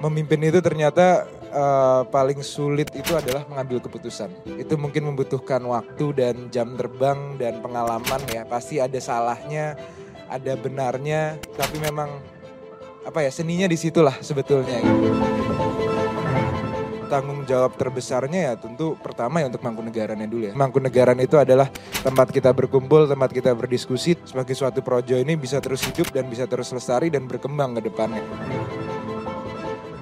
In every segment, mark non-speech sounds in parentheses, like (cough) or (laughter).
memimpin itu ternyata uh, paling sulit itu adalah mengambil keputusan. Itu mungkin membutuhkan waktu dan jam terbang dan pengalaman ya. Pasti ada salahnya, ada benarnya, tapi memang apa ya seninya di situlah sebetulnya. Tanggung jawab terbesarnya ya tentu pertama ya untuk Mangkunegarannya dulu ya. Mangkunegaran itu adalah tempat kita berkumpul, tempat kita berdiskusi sebagai suatu projo ini bisa terus hidup dan bisa terus lestari dan berkembang ke depannya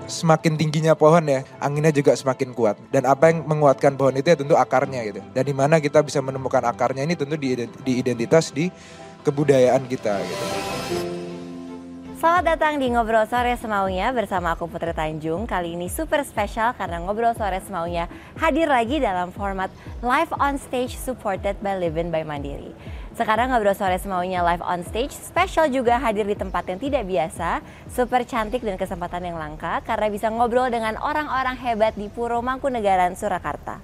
semakin tingginya pohon ya, anginnya juga semakin kuat. Dan apa yang menguatkan pohon itu ya tentu akarnya gitu. Dan di mana kita bisa menemukan akarnya ini tentu di, identitas di kebudayaan kita gitu. Selamat datang di Ngobrol Sore Semaunya bersama aku Putri Tanjung. Kali ini super spesial karena Ngobrol Sore Semaunya hadir lagi dalam format live on stage supported by Livin by Mandiri. Sekarang ngobrol sore semaunya live on stage, special juga hadir di tempat yang tidak biasa, super cantik dan kesempatan yang langka karena bisa ngobrol dengan orang-orang hebat di Puro Mangkunegaran, Surakarta.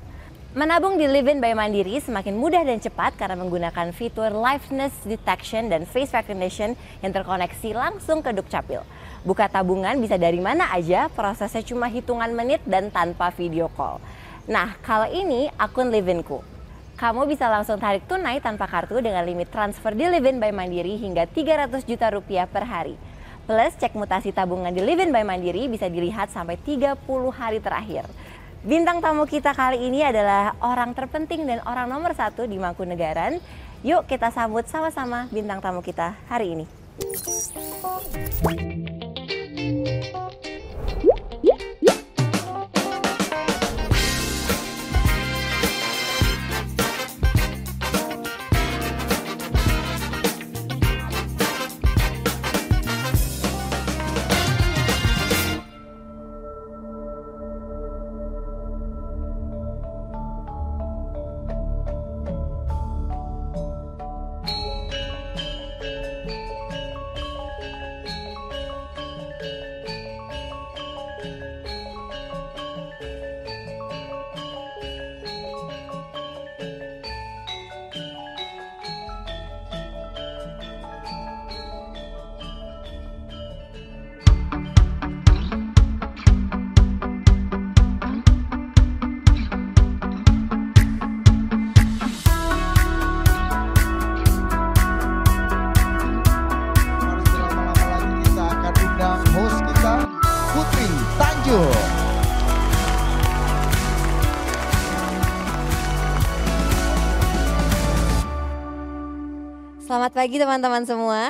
Menabung di Livin by Mandiri semakin mudah dan cepat karena menggunakan fitur liveness detection dan face recognition yang terkoneksi langsung ke Dukcapil. Buka tabungan bisa dari mana aja, prosesnya cuma hitungan menit dan tanpa video call. Nah, kalau ini akun Livinku kamu bisa langsung tarik tunai tanpa kartu dengan limit transfer di Livin by Mandiri hingga 300 juta rupiah per hari. Plus cek mutasi tabungan di Livin by Mandiri bisa dilihat sampai 30 hari terakhir. Bintang tamu kita kali ini adalah orang terpenting dan orang nomor satu di Mangkunegaran. Yuk kita sambut sama-sama bintang tamu kita hari ini. Selamat pagi teman-teman semua.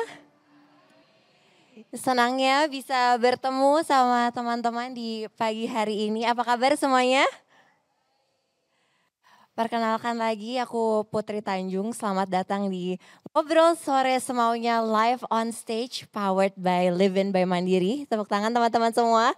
Senangnya bisa bertemu sama teman-teman di pagi hari ini. Apa kabar semuanya? Perkenalkan lagi aku Putri Tanjung. Selamat datang di Ngobrol Sore Semaunya live on stage powered by Livin by Mandiri. Tepuk tangan teman-teman semua.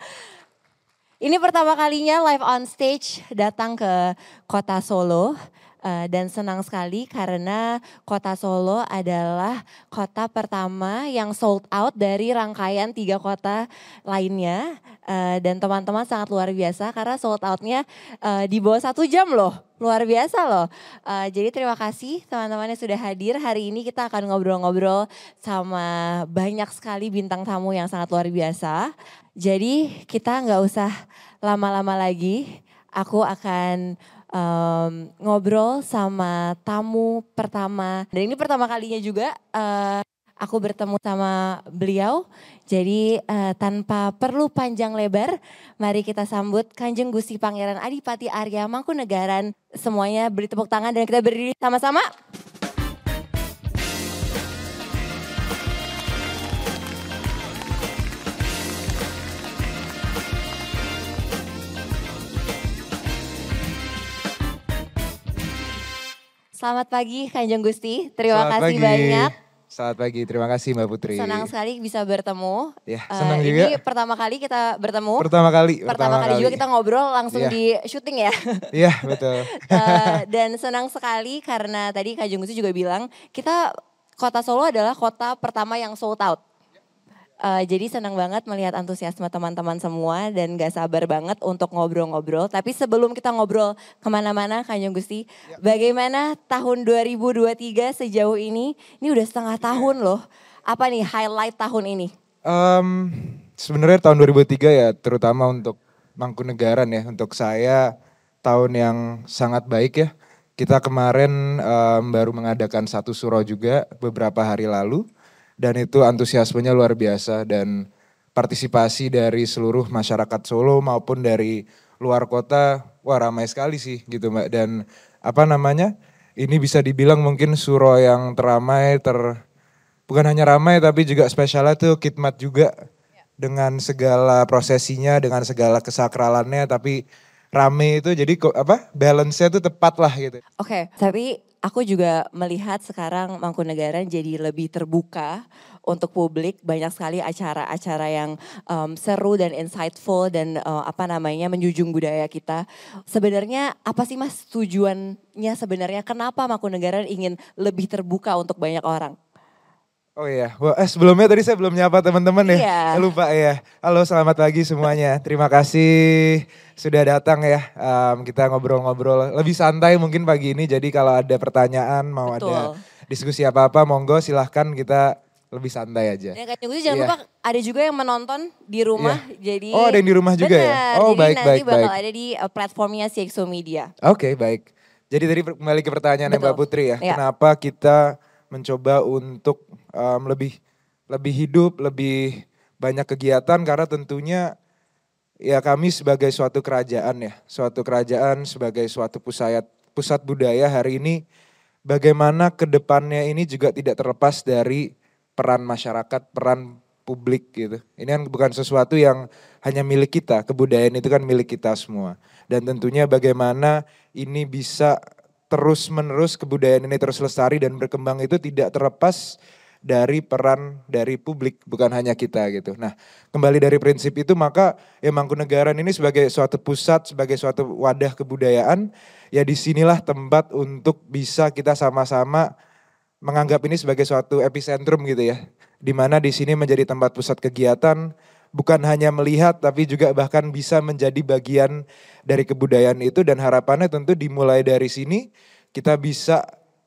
Ini pertama kalinya live on stage datang ke kota Solo. Uh, dan senang sekali karena kota Solo adalah kota pertama yang sold out dari rangkaian tiga kota lainnya. Uh, dan teman-teman sangat luar biasa karena sold outnya uh, di bawah satu jam loh. Luar biasa loh. Uh, jadi terima kasih teman-teman yang sudah hadir. Hari ini kita akan ngobrol-ngobrol sama banyak sekali bintang tamu yang sangat luar biasa. Jadi kita nggak usah lama-lama lagi. Aku akan um, ngobrol sama tamu pertama. Dan ini pertama kalinya juga uh, aku bertemu sama beliau. Jadi uh, tanpa perlu panjang lebar, mari kita sambut Kanjeng Gusti Pangeran Adipati Arya Mangkunegaran. Semuanya beri tepuk tangan dan kita berdiri sama-sama. Selamat pagi Kanjeng Gusti, terima Selamat kasih pagi. banyak. Selamat pagi, terima kasih Mbak Putri. Senang sekali bisa bertemu. Ya, senang uh, juga. Ini pertama kali kita bertemu. Pertama kali. Pertama, pertama kali, kali juga kita ngobrol langsung ya. di syuting ya. Iya, (laughs) betul. uh, (laughs) dan senang sekali karena tadi Kanjeng Gusti juga bilang, kita kota Solo adalah kota pertama yang sold out. Uh, jadi senang banget melihat antusiasme teman-teman semua dan gak sabar banget untuk ngobrol-ngobrol. Tapi sebelum kita ngobrol ke mana-mana Kanjeng Gusti, ya. bagaimana tahun 2023 sejauh ini? Ini udah setengah tahun loh. Apa nih highlight tahun ini? Um, sebenarnya tahun 2003 ya terutama untuk Mangkunegaran ya untuk saya tahun yang sangat baik ya. Kita kemarin um, baru mengadakan satu surau juga beberapa hari lalu dan itu antusiasmenya luar biasa dan partisipasi dari seluruh masyarakat Solo maupun dari luar kota wah ramai sekali sih gitu Mbak dan apa namanya ini bisa dibilang mungkin surau yang teramai ter bukan hanya ramai tapi juga spesialnya tuh khidmat juga dengan segala prosesinya, dengan segala kesakralannya, tapi rame itu jadi apa balance-nya tuh tepat lah gitu. Oke, okay, tapi aku juga melihat sekarang Mangkunegaran jadi lebih terbuka untuk publik banyak sekali acara-acara yang um, seru dan insightful dan uh, apa namanya menjunjung budaya kita. Sebenarnya apa sih Mas tujuannya sebenarnya kenapa Mangkunegaran ingin lebih terbuka untuk banyak orang? Oh iya, Wah, eh, sebelumnya tadi saya belum nyapa teman-teman ya. Iya. Saya lupa ya. Halo selamat pagi semuanya. Terima kasih sudah datang ya. Um, kita ngobrol-ngobrol lebih santai mungkin pagi ini. Jadi kalau ada pertanyaan, mau Betul. ada diskusi apa-apa, monggo silahkan kita lebih santai aja. Ya, jangan iya. lupa ada juga yang menonton di rumah. Iya. Jadi Oh, ada yang di rumah juga bener, ya? Oh, jadi baik nanti baik bakal ada di uh, platformnya CXO Media. Oke, okay, baik. Jadi tadi kembali ke pertanyaan Mbak Putri ya. ya. Kenapa kita mencoba untuk um, lebih lebih hidup, lebih banyak kegiatan karena tentunya ya kami sebagai suatu kerajaan ya, suatu kerajaan sebagai suatu pusat pusat budaya hari ini bagaimana ke depannya ini juga tidak terlepas dari peran masyarakat, peran publik gitu. Ini kan bukan sesuatu yang hanya milik kita, kebudayaan itu kan milik kita semua. Dan tentunya bagaimana ini bisa terus menerus kebudayaan ini terus lestari dan berkembang itu tidak terlepas dari peran dari publik bukan hanya kita gitu. Nah kembali dari prinsip itu maka ya Mangkunegaran ini sebagai suatu pusat sebagai suatu wadah kebudayaan ya di sinilah tempat untuk bisa kita sama-sama menganggap ini sebagai suatu epicentrum gitu ya. Di mana di sini menjadi tempat pusat kegiatan bukan hanya melihat tapi juga bahkan bisa menjadi bagian dari kebudayaan itu dan harapannya tentu dimulai dari sini kita bisa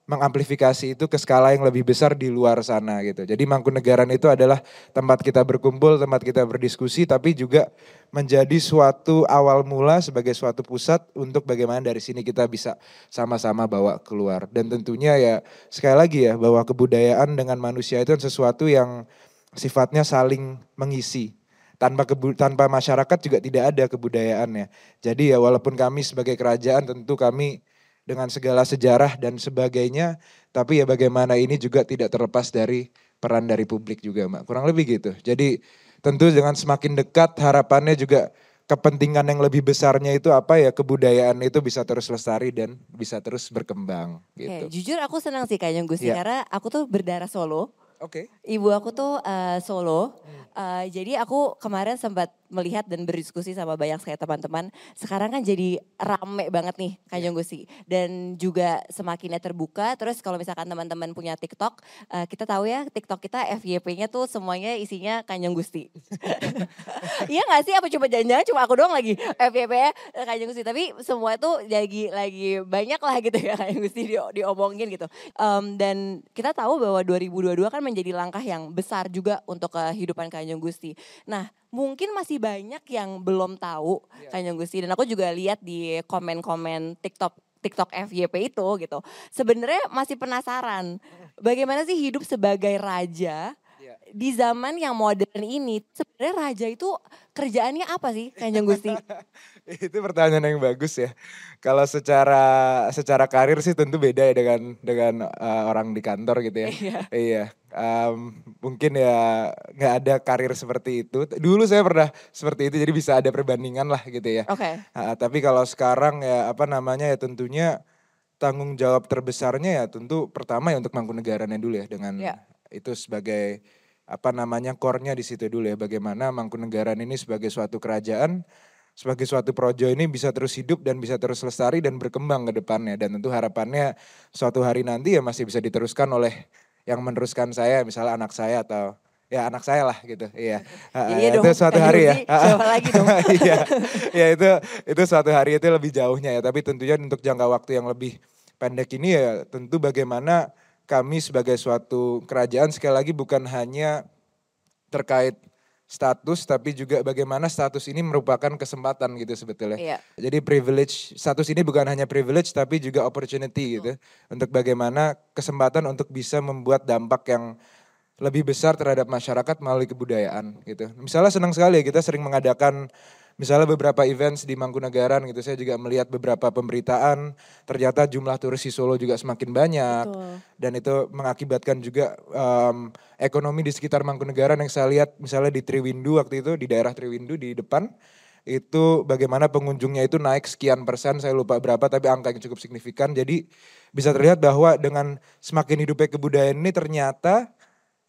mengamplifikasi itu ke skala yang lebih besar di luar sana gitu. Jadi Mangkunegaran itu adalah tempat kita berkumpul, tempat kita berdiskusi, tapi juga menjadi suatu awal mula sebagai suatu pusat untuk bagaimana dari sini kita bisa sama-sama bawa keluar. Dan tentunya ya sekali lagi ya bahwa kebudayaan dengan manusia itu sesuatu yang sifatnya saling mengisi tanpa kebu tanpa masyarakat juga tidak ada kebudayaannya. Jadi ya walaupun kami sebagai kerajaan tentu kami dengan segala sejarah dan sebagainya. Tapi ya bagaimana ini juga tidak terlepas dari peran dari publik juga Mbak. Kurang lebih gitu. Jadi tentu dengan semakin dekat harapannya juga kepentingan yang lebih besarnya itu apa ya kebudayaan itu bisa terus lestari dan bisa terus berkembang gitu. Oke, jujur aku senang sih Kak Gusti ya. karena aku tuh berdarah Solo. Oke. Okay. Ibu aku tuh uh, Solo. Hmm. Uh, jadi aku kemarin sempat melihat dan berdiskusi sama banyak sekali teman-teman. Sekarang kan jadi rame banget nih Kanjeng iya. Gusti. Dan juga semakinnya terbuka. Terus kalau misalkan teman-teman punya TikTok, uh, kita tahu ya TikTok kita FYP-nya tuh semuanya isinya Kanjeng Gusti. (laughs) iya gak sih? Apa coba jangan-jangan cuma aku doang lagi FYP-nya eh, Kanjeng Gusti. Tapi semua tuh lagi lagi banyak lah gitu ya Kanjeng Gusti di, diomongin gitu. Um, dan kita tahu bahwa 2022 kan menjadi langkah yang besar juga untuk kehidupan Kanjeng Gusti. Nah mungkin masih banyak yang belum tahu yeah. Kanjeng Gusti dan aku juga lihat di komen-komen TikTok TikTok FYP itu gitu. Sebenarnya masih penasaran (laughs) bagaimana sih hidup sebagai raja. Di zaman yang modern ini. Sebenarnya raja itu kerjaannya apa sih Kanjeng (laughs) Gusti? itu pertanyaan yang bagus ya. Kalau secara secara karir sih tentu beda ya dengan dengan uh, orang di kantor gitu ya. Iya. iya um, mungkin ya nggak ada karir seperti itu. Dulu saya pernah seperti itu, jadi bisa ada perbandingan lah gitu ya. Oke. Okay. Uh, tapi kalau sekarang ya apa namanya ya tentunya tanggung jawab terbesarnya ya tentu pertama ya untuk Mangkunegarannya dulu ya dengan yeah. itu sebagai apa namanya core-nya di situ dulu ya. Bagaimana Mangkunegaran ini sebagai suatu kerajaan sebagai suatu projo ini bisa terus hidup dan bisa terus lestari dan berkembang ke depannya. Dan tentu harapannya suatu hari nanti ya masih bisa diteruskan oleh yang meneruskan saya misalnya anak saya atau ya anak saya lah gitu. Iya. (laughs) Iya itu suatu hari ya. Siapa lagi dong. (laughs) Iya. Ya itu itu suatu hari itu lebih jauhnya ya. Tapi tentunya untuk jangka waktu yang lebih pendek ini ya tentu bagaimana kami sebagai suatu kerajaan sekali lagi bukan hanya terkait status tapi juga bagaimana status ini merupakan kesempatan gitu sebetulnya. Iya. Jadi privilege status ini bukan hanya privilege tapi juga opportunity gitu untuk bagaimana kesempatan untuk bisa membuat dampak yang lebih besar terhadap masyarakat melalui kebudayaan gitu. Misalnya senang sekali kita sering mengadakan misalnya beberapa events di Mangkunegaran gitu saya juga melihat beberapa pemberitaan ternyata jumlah turis di Solo juga semakin banyak. Betul. dan itu mengakibatkan juga um, ekonomi di sekitar Mangkunegaran yang saya lihat misalnya di Triwindu waktu itu di daerah Triwindu di depan itu bagaimana pengunjungnya itu naik sekian persen saya lupa berapa tapi angka yang cukup signifikan. Jadi bisa terlihat bahwa dengan semakin hidupnya kebudayaan ini ternyata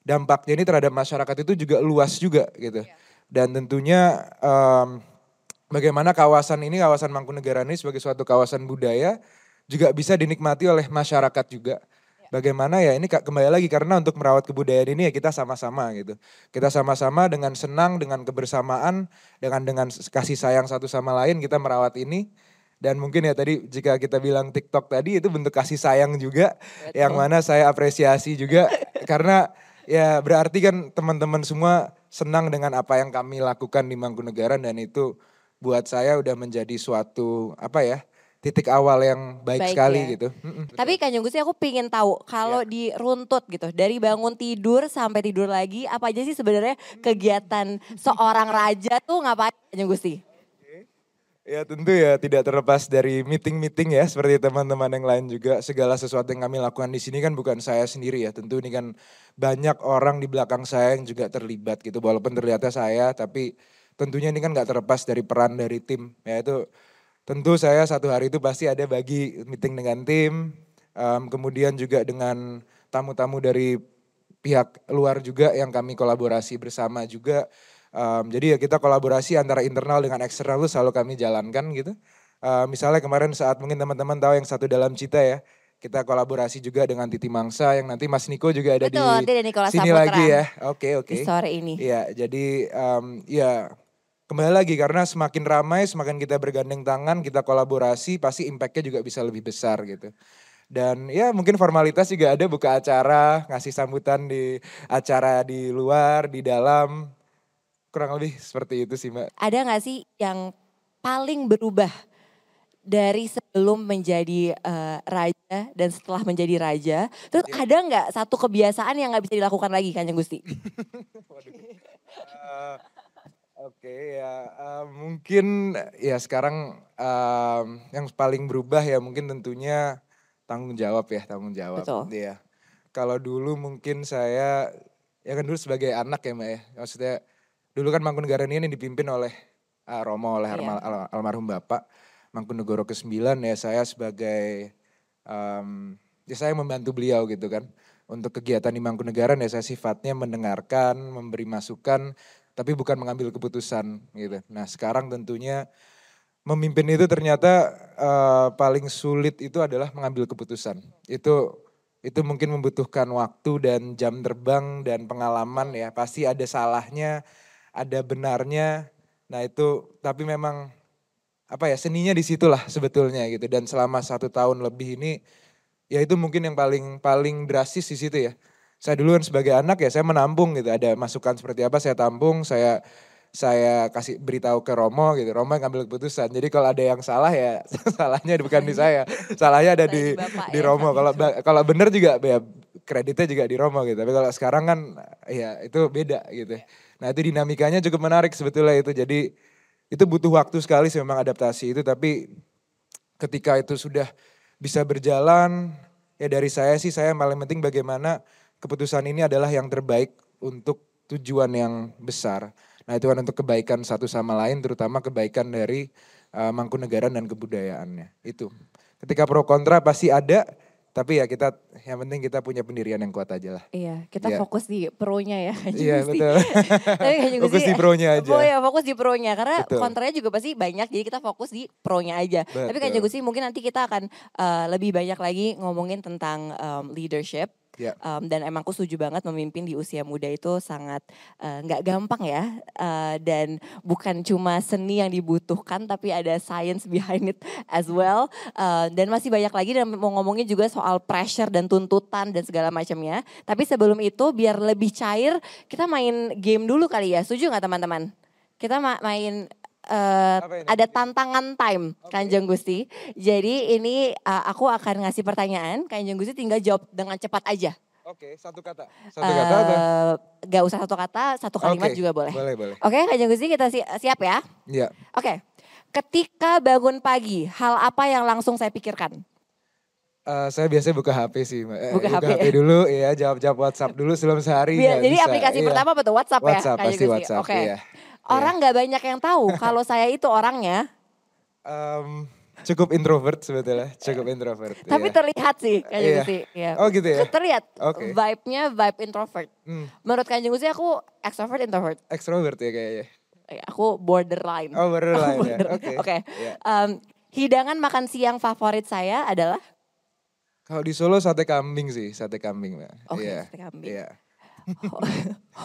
dampaknya ini terhadap masyarakat itu juga luas juga gitu. Dan tentunya um, bagaimana kawasan ini, kawasan Mangkunegaran ini sebagai suatu kawasan budaya juga bisa dinikmati oleh masyarakat juga. Bagaimana ya ini kembali lagi karena untuk merawat kebudayaan ini ya kita sama-sama gitu. Kita sama-sama dengan senang, dengan kebersamaan, dengan dengan kasih sayang satu sama lain kita merawat ini. Dan mungkin ya tadi jika kita bilang TikTok tadi itu bentuk kasih sayang juga Betul. yang mana saya apresiasi juga (laughs) karena ya berarti kan teman-teman semua senang dengan apa yang kami lakukan di Mangkunegaran dan itu buat saya udah menjadi suatu apa ya titik awal yang baik, Baik sekali ya. gitu. Mm-mm, Tapi Kak Junggusi aku pingin tahu kalau di runtut gitu dari bangun tidur sampai tidur lagi apa aja sih sebenarnya kegiatan seorang raja tuh ngapain Kak Junggusi? Ya tentu ya tidak terlepas dari meeting-meeting ya seperti teman-teman yang lain juga segala sesuatu yang kami lakukan di sini kan bukan saya sendiri ya tentu ini kan banyak orang di belakang saya yang juga terlibat gitu walaupun terlihatnya saya tapi tentunya ini kan nggak terlepas dari peran dari tim ya itu tentu saya satu hari itu pasti ada bagi meeting dengan tim em, kemudian juga dengan tamu-tamu dari pihak luar juga yang kami kolaborasi bersama juga Um, jadi ya kita kolaborasi antara internal dengan eksternal itu selalu kami jalankan gitu. Uh, misalnya kemarin saat mungkin teman-teman tahu yang satu dalam cita ya, kita kolaborasi juga dengan Titi Mangsa yang nanti Mas Niko juga ada Betul, di nanti ada Nicholas sini Saputra lagi ya. Oke oke. Di sore ini. Iya jadi um, ya kembali lagi karena semakin ramai semakin kita bergandeng tangan kita kolaborasi pasti impactnya juga bisa lebih besar gitu. Dan ya mungkin formalitas juga ada buka acara, ngasih sambutan di acara di luar, di dalam. Kurang lebih seperti itu sih mbak. Ada nggak sih yang paling berubah dari sebelum menjadi eh, raja dan setelah menjadi raja? Terus Iya. ada nggak satu kebiasaan yang nggak bisa dilakukan lagi Kanjeng Gusti? (laughs) Eh, Oke ya eh, mungkin ya sekarang em, yang paling berubah ya mungkin tentunya tanggung jawab ya tanggung jawab. Betul. Iya. Kalau dulu mungkin saya ya kan dulu sebagai anak ya mbak ya maksudnya dulu kan Mangkunegaran ini dipimpin oleh ah, Romo oleh Iya. alma- al- almarhum bapak Mangkunegoro ke-9 ya saya sebagai em, ya saya membantu beliau gitu kan untuk kegiatan di Mangkunegaran ya saya sifatnya mendengarkan memberi masukan tapi bukan mengambil keputusan gitu. Nah sekarang tentunya memimpin itu ternyata eh, paling sulit itu adalah mengambil keputusan. Itu itu mungkin membutuhkan waktu dan jam terbang dan pengalaman ya. Pasti ada salahnya ada benarnya. Nah itu tapi memang apa ya seninya di situlah sebetulnya gitu. Dan selama satu tahun lebih ini ya itu mungkin yang paling paling drastis di situ ya saya dulu kan sebagai anak ya saya menampung gitu. Ada masukan seperti apa saya tampung saya saya kasih beritahu ke Romo gitu. Romo yang ngambil keputusan. Jadi kalau ada yang salah ya (laughs) salahnya bukan di saya. Salahnya ada di di ya, Romo. Kalau kalau benar juga ya kreditnya juga di Romo gitu. Tapi kalau sekarang kan ya itu beda gitu. Nah itu dinamikanya cukup menarik sebetulnya itu. Jadi itu butuh waktu sekali sih memang adaptasi itu. Tapi ketika itu sudah bisa berjalan ya dari saya sih saya yang paling penting bagaimana keputusan ini adalah yang terbaik untuk tujuan yang besar. Nah itu kan untuk kebaikan satu sama lain terutama kebaikan dari uh, Mangkunegaran dan kebudayaannya. Itu. Ketika pro kontra pasti ada tapi ya kita yang penting kita punya pendirian yang kuat aja lah. Iya, kita Iya. fokus di pro-nya ya. (laughs) Iya betul. (laughs) Tapi Fokus di pro-nya (laughs) aja. Oh ya, fokus di pro-nya karena Betul. kontranya juga pasti banyak jadi kita fokus di pro-nya aja. Tapi Betul. Kanjeng Gusti mungkin nanti kita akan eh, lebih banyak lagi ngomongin tentang em, leadership. Ya. Um, dan emang aku setuju banget memimpin di usia muda itu sangat eh, nggak gampang ya. Eh, dan bukan cuma seni yang dibutuhkan, tapi ada science behind it as well. Eh, dan masih banyak lagi dan mau ngomongin juga soal pressure dan tuntutan dan segala macamnya. Tapi sebelum itu biar lebih cair, kita main game dulu kali ya. Setuju nggak teman-teman? Kita ma- main eh, ada tantangan time Kanjeng Gusti. Jadi ini uh, aku akan ngasih pertanyaan, Kanjeng Gusti tinggal jawab dengan cepat aja. Oke, satu kata. Satu kata atau? Eh, Gak usah satu kata, satu kalimat Oke, juga boleh. Boleh, boleh. Oke, Kanjeng Gusti kita si- siap ya. Iya. Oke. Ketika bangun pagi, hal apa yang langsung saya pikirkan? Eh, saya biasanya buka HP sih, Mbak. Eh, Buka HP. dulu ya, jawab-jawab WhatsApp dulu sebelum sehari. Biar- jadi bisa. aplikasi Iya. pertama apa tuh? WhatsApp, ya? WhatsApp, pasti? WhatsApp, Oke. iya. Orang nggak banyak yang tahu kalau saya itu orangnya, Em, cukup introvert sebetulnya, cukup introvert. tapi iya. terlihat sih Kanjeng Iya. Gusti. Iya. Oh gitu ya? Terlihat Oke. vibe-nya vibe introvert. Hmm, Menurut Kanjeng Gusti aku extrovert introvert. extrovert ya kayaknya. Eh, Aku borderline. Oh borderline ya, oke. Oke. Iya. Hidangan makan siang favorit saya adalah Kalau di Solo sate kambing sih, sate kambing. Oke, Iya, sate kambing. Iya. Ho-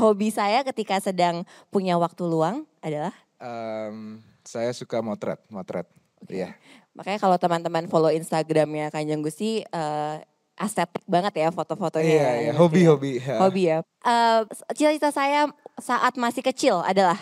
hobi saya ketika sedang punya waktu luang adalah Em, saya suka motret, motret. Iya. makanya kalau teman-teman follow Instagramnya Kanjeng Gusti eh, estetik banget ya foto-fotonya. Iya, ya, iya. Gusti Hobi, ya. hobi. ya. Hobi ya. Eh, cita-cita saya saat masih kecil adalah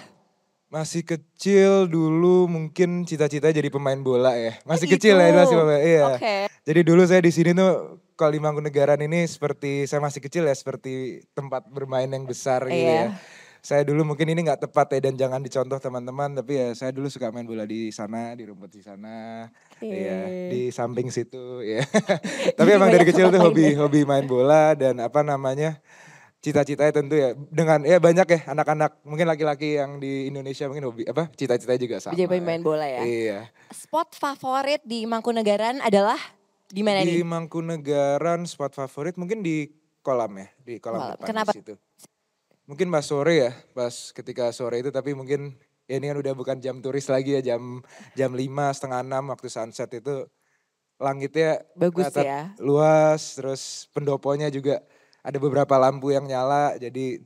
Masih kecil dulu mungkin cita-cita jadi pemain bola ya. Masih gitu. kecil ya itu masih pemain. Iya. Oke. Jadi dulu saya di sini tuh kalau di Mangkunegaran ini seperti saya masih kecil ya seperti tempat bermain yang besar gitu Iya. ya. Saya dulu mungkin ini nggak tepat ya dan jangan dicontoh teman-teman tapi ya saya dulu suka main bola di sana, di rumput di sana. Iya, Oke. di samping situ ya. (laughs) tapi emang dari kecil tuh hobi ya. hobi main bola dan apa namanya? Cita-citanya tentu ya dengan ya banyak ya anak-anak mungkin laki-laki yang di Indonesia mungkin hobi apa cita-citanya juga sama. Jadi pemain bola ya. Iya. Spot favorit di Mangkunegaran adalah di mana Di nih? Mangkunegaran spot favorit mungkin di kolam ya, di kolam Kolam. depan Kenapa? di situ. Mungkin pas sore ya, pas ketika sore itu tapi mungkin ya ini kan udah bukan jam turis lagi ya, jam jam 5 setengah enam waktu sunset itu langitnya Bagus ya. luas, terus pendoponya juga ada beberapa lampu yang nyala, jadi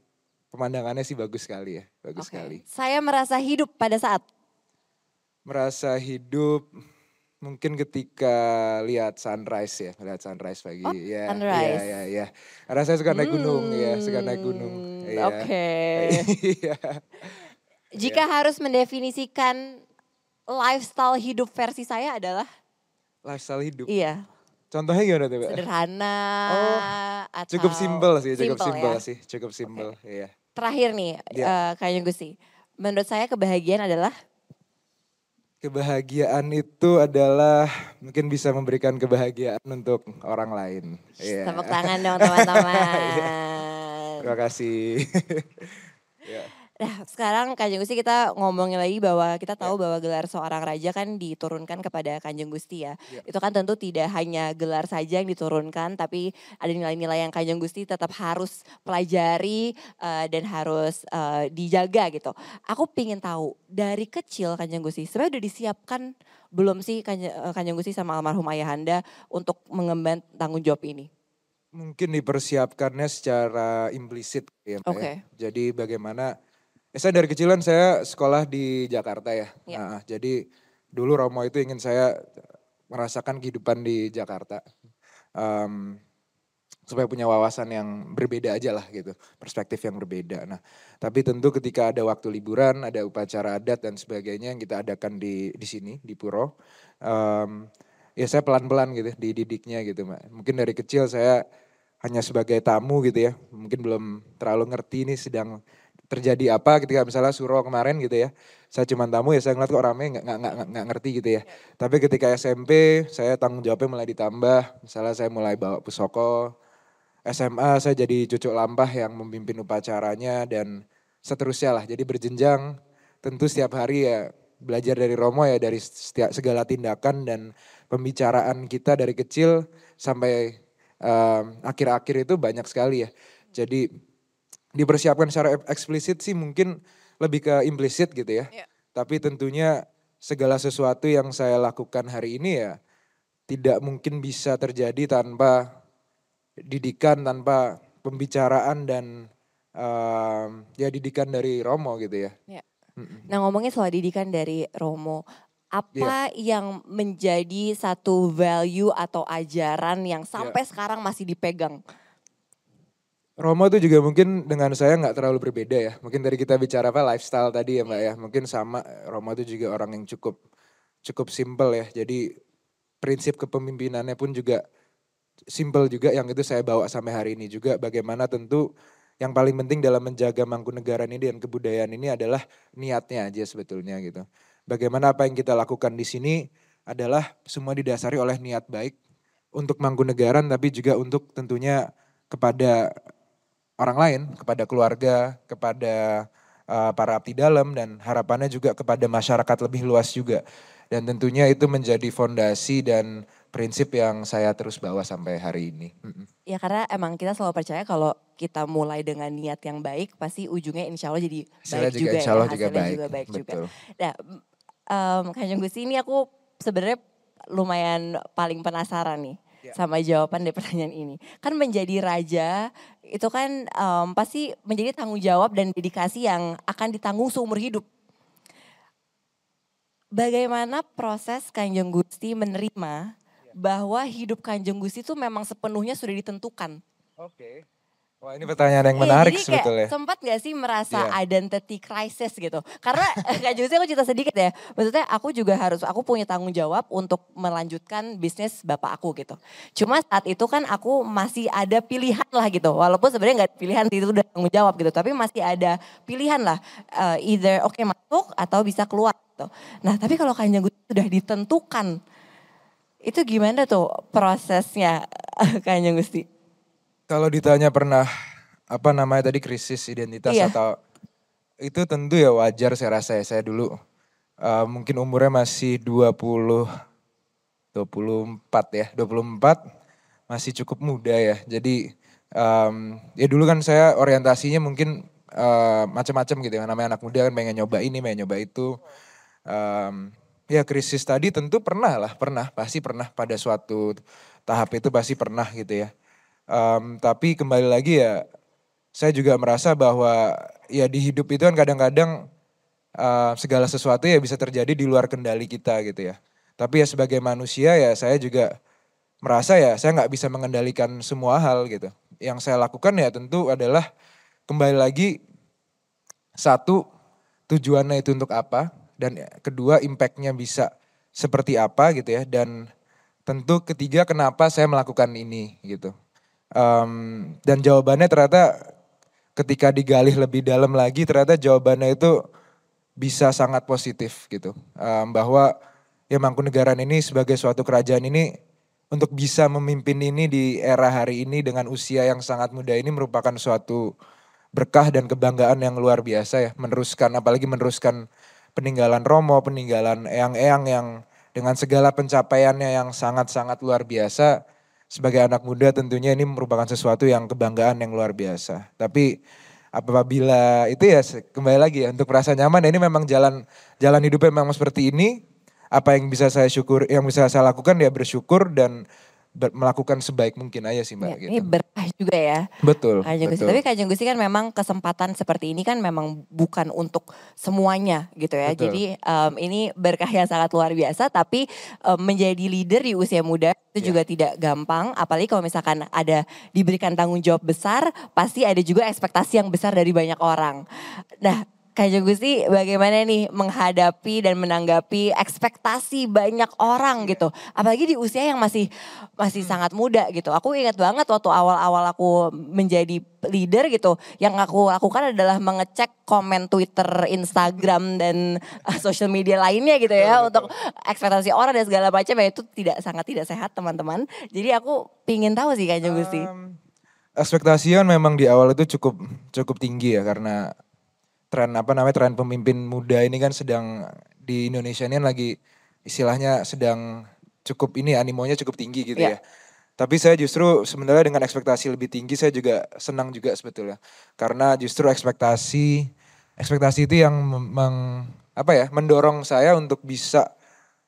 pemandangannya sih bagus sekali ya, bagus Oke. sekali. Saya merasa hidup pada saat Merasa hidup mungkin ketika lihat sunrise ya, lihat sunrise pagi. Oh, ya, sunrise. Iya, iya, iya. Karena saya suka naik gunung ya, suka naik gunung. Hmm, Iya. Oke. Iya. Jika harus mendefinisikan lifestyle hidup versi saya adalah Lifestyle hidup. iya Contohnya gimana tuh, Mbak? sederhana Oh, atau Cukup simpel sih, cukup simpel ya. sih, cukup simpel. Iya. Terakhir nih, Iya. eh, Kayaknya Gusti. Menurut saya kebahagiaan adalah Kebahagiaan itu adalah mungkin bisa memberikan kebahagiaan untuk orang lain. Iya. tepuk tangan dong teman-teman. (laughs) Terima kasih. Iya. (laughs) Nah sekarang Kanjeng Gusti kita ngomongin lagi bahwa kita tahu bahwa gelar seorang raja kan diturunkan kepada Kanjeng Gusti ya. Ya. Itu kan tentu tidak hanya gelar saja yang diturunkan tapi ada nilai-nilai yang Kanjeng Gusti tetap harus pelajari eh, dan harus eh, dijaga gitu. Aku pingin tahu dari kecil Kanjeng Gusti sebenarnya udah disiapkan belum sih Kanjeng, eh, Kanjeng Gusti sama almarhum ayahanda untuk mengemban tanggung jawab ini? Mungkin dipersiapkannya secara implisit ya, ya. Oke. Jadi bagaimana eh, saya dari kecilan saya sekolah di Jakarta ya. Ya. Nah, jadi dulu Romo itu ingin saya merasakan kehidupan di Jakarta. Em, supaya punya wawasan yang berbeda aja lah gitu, perspektif yang berbeda. Nah, tapi tentu ketika ada waktu liburan, ada upacara adat dan sebagainya yang kita adakan di di sini di Puro, em, ya saya pelan-pelan gitu dididiknya gitu, Mbak. Mungkin dari kecil saya hanya sebagai tamu gitu ya, mungkin belum terlalu ngerti ini sedang terjadi apa ketika misalnya suro kemarin gitu ya. Saya cuma tamu ya saya ngeliat kok rame nggak nggak nggak ngerti gitu ya. Tapi ketika SMP saya tanggung jawabnya mulai ditambah. Misalnya saya mulai bawa pusoko. SMA saya jadi cucuk lampah yang memimpin upacaranya dan seterusnya lah. Jadi berjenjang tentu setiap hari ya belajar dari Romo ya dari setiap segala tindakan dan pembicaraan kita dari kecil sampai em, akhir-akhir itu banyak sekali ya. Jadi dipersiapkan secara eksplisit sih mungkin lebih ke implisit gitu ya. Iya. Tapi tentunya segala sesuatu yang saya lakukan hari ini ya tidak mungkin bisa terjadi tanpa didikan tanpa pembicaraan dan um, ya didikan dari Romo gitu ya. ya. Nah ngomongin soal didikan dari Romo, apa yeah. yang menjadi satu value atau ajaran yang iya. sampai yeah. sekarang masih dipegang? Romo itu juga mungkin dengan saya nggak terlalu berbeda ya. Mungkin dari kita bicara apa lifestyle tadi ya mbak ya. Mungkin sama Romo itu juga orang yang cukup cukup simple ya. Jadi prinsip kepemimpinannya pun juga simple juga yang itu saya bawa sampai hari ini juga. Bagaimana tentu yang paling penting dalam menjaga Mangkunegaran ini dan kebudayaan ini adalah niatnya aja sebetulnya gitu. Bagaimana apa yang kita lakukan di sini adalah semua didasari oleh niat baik untuk Mangkunegaran tapi juga untuk tentunya kepada orang lain, kepada keluarga, kepada uh, para abdi dalam dan harapannya juga kepada masyarakat lebih luas juga. Dan tentunya itu menjadi fondasi dan prinsip yang saya terus bawa sampai hari ini. Ya karena emang kita selalu percaya kalau kita mulai dengan niat yang baik, pasti ujungnya insya Allah jadi baik juga, juga insya Allah ya, juga baik. juga baik Betul. juga. Nah, um, Kanjeng Gusti ini aku sebenarnya lumayan paling penasaran nih yeah. sama jawaban dari (laughs) pertanyaan ini. Kan menjadi raja itu kan um, pasti menjadi tanggung jawab dan dedikasi yang akan ditanggung seumur hidup. Bagaimana proses Kanjeng Gusti menerima yeah. bahwa hidup Kanjeng Gusti itu memang sepenuhnya sudah ditentukan? Oke. Okay. Wah ini pertanyaan yang iya, menarik ya, sebetulnya. Sempat gak sih merasa yeah. identity crisis gitu? Karena (laughs) Kak Jusi aku cerita sedikit ya. Maksudnya aku juga harus, aku punya tanggung jawab untuk melanjutkan bisnis bapak aku gitu. Cuma saat itu kan aku masih ada pilihan lah gitu. Walaupun sebenarnya gak pilihan itu udah tanggung jawab gitu. Tapi masih ada pilihan lah. Uh, either oke okay, masuk atau bisa keluar gitu. Nah tapi kalau Kanjeng Gusti sudah ditentukan. Itu gimana tuh prosesnya (laughs) Kanjeng Gusti? Kalau ditanya pernah apa namanya tadi krisis identitas iya. atau itu tentu ya wajar saya rasa ya saya dulu uh, mungkin umurnya masih 20 24 ya 24 masih cukup muda ya. Jadi um, ya dulu kan saya orientasinya mungkin uh, macam-macam gitu ya. Namanya anak muda kan pengen nyoba ini pengen nyoba itu. Um, ya krisis tadi tentu pernah lah pernah pasti pernah pada suatu tahap itu pasti pernah gitu ya Um, tapi kembali lagi ya, saya juga merasa bahwa ya di hidup itu kan kadang-kadang uh, segala sesuatu ya bisa terjadi di luar kendali kita gitu ya. Tapi ya sebagai manusia ya saya juga merasa ya saya nggak bisa mengendalikan semua hal gitu. Yang saya lakukan ya tentu adalah kembali lagi satu tujuannya itu untuk apa dan kedua impactnya bisa seperti apa gitu ya dan tentu ketiga kenapa saya melakukan ini gitu. Um, dan jawabannya ternyata ketika digali lebih dalam lagi ternyata jawabannya itu bisa sangat positif gitu. Um, bahwa ya Mangkunegaran ini sebagai suatu kerajaan ini untuk bisa memimpin ini di era hari ini dengan usia yang sangat muda ini merupakan suatu berkah dan kebanggaan yang luar biasa ya. Meneruskan apalagi meneruskan peninggalan Romo, peninggalan eyang-eyang yang dengan segala pencapaiannya yang sangat-sangat luar biasa sebagai anak muda tentunya ini merupakan sesuatu yang kebanggaan yang luar biasa. Tapi apabila itu ya kembali lagi ya untuk merasa nyaman ya ini memang jalan jalan hidupnya memang seperti ini. Apa yang bisa saya syukur, yang bisa saya lakukan ya bersyukur dan melakukan sebaik mungkin aja sih mbak. Ya, gitu. Ini berkah juga ya. Betul. Kanjeng Gusti. Tapi Kanjeng Gusti kan memang kesempatan seperti ini kan memang bukan untuk semuanya gitu ya. Betul. Jadi um, ini berkah yang sangat luar biasa. Tapi um, menjadi leader di usia muda itu ya. juga tidak gampang. Apalagi kalau misalkan ada diberikan tanggung jawab besar, pasti ada juga ekspektasi yang besar dari banyak orang. Nah Kanjeng Gusti bagaimana nih menghadapi dan menanggapi ekspektasi banyak orang gitu. Apalagi di usia yang masih masih hmm. sangat muda gitu. Aku ingat banget waktu awal-awal aku menjadi leader gitu. Yang aku lakukan adalah mengecek komen Twitter, Instagram dan uh, social media lainnya gitu ya. Betul, untuk ekspektasi orang dan segala macam ya itu tidak sangat tidak sehat teman-teman. Jadi aku pingin tahu sih Kanjeng Gusti. Um, ekspektasian memang di awal itu cukup cukup tinggi ya karena tren apa namanya tren pemimpin muda ini kan sedang di Indonesia ini lagi istilahnya sedang cukup ini animonya cukup tinggi gitu yeah. ya. Tapi saya justru sebenarnya dengan ekspektasi lebih tinggi saya juga senang juga sebetulnya. Karena justru ekspektasi ekspektasi itu yang meng, apa ya mendorong saya untuk bisa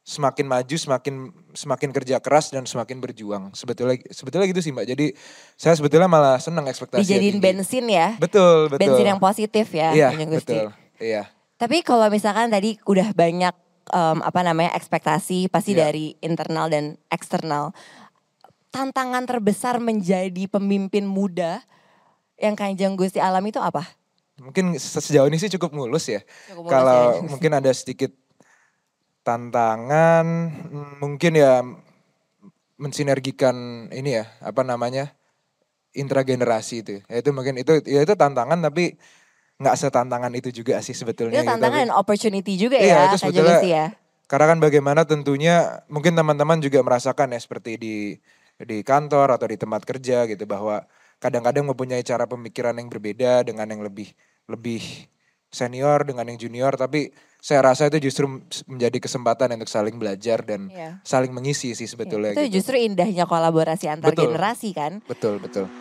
semakin maju, semakin semakin kerja keras dan semakin berjuang. Sebetulnya sebetulnya gitu sih Mbak. Jadi saya sebetulnya malah senang ekspektasi. Dijadiin bensin ya. Betul, betul. Bensin yang positif ya. Iya, betul. Iya. Tapi kalau misalkan tadi udah banyak em, apa namanya ekspektasi pasti Iya. dari internal dan eksternal. Tantangan terbesar menjadi pemimpin muda yang Kanjeng Gusti alami itu apa? Mungkin se- sejauh ini sih cukup mulus ya. Cukup mulus Kalau ya. (laughs) mungkin ada sedikit tantangan, mm, mungkin ya mensinergikan ini ya, apa namanya? intragenerasi itu. Ya itu mungkin itu ya itu tantangan tapi nggak setantangan itu juga sih sebetulnya. Itu gitu. tantangan Tapi- dan opportunity juga Iya, ya itu sebetulnya ya. Karena kan bagaimana tentunya mungkin teman-teman juga merasakan ya seperti di di kantor atau di tempat kerja gitu bahwa kadang-kadang mempunyai cara pemikiran yang berbeda dengan yang lebih lebih senior dengan yang junior tapi saya rasa itu justru menjadi kesempatan untuk saling belajar dan Iya. saling mengisi sih sebetulnya Itu gitu. justru indahnya kolaborasi antar Betul. generasi kan. Betul, betul.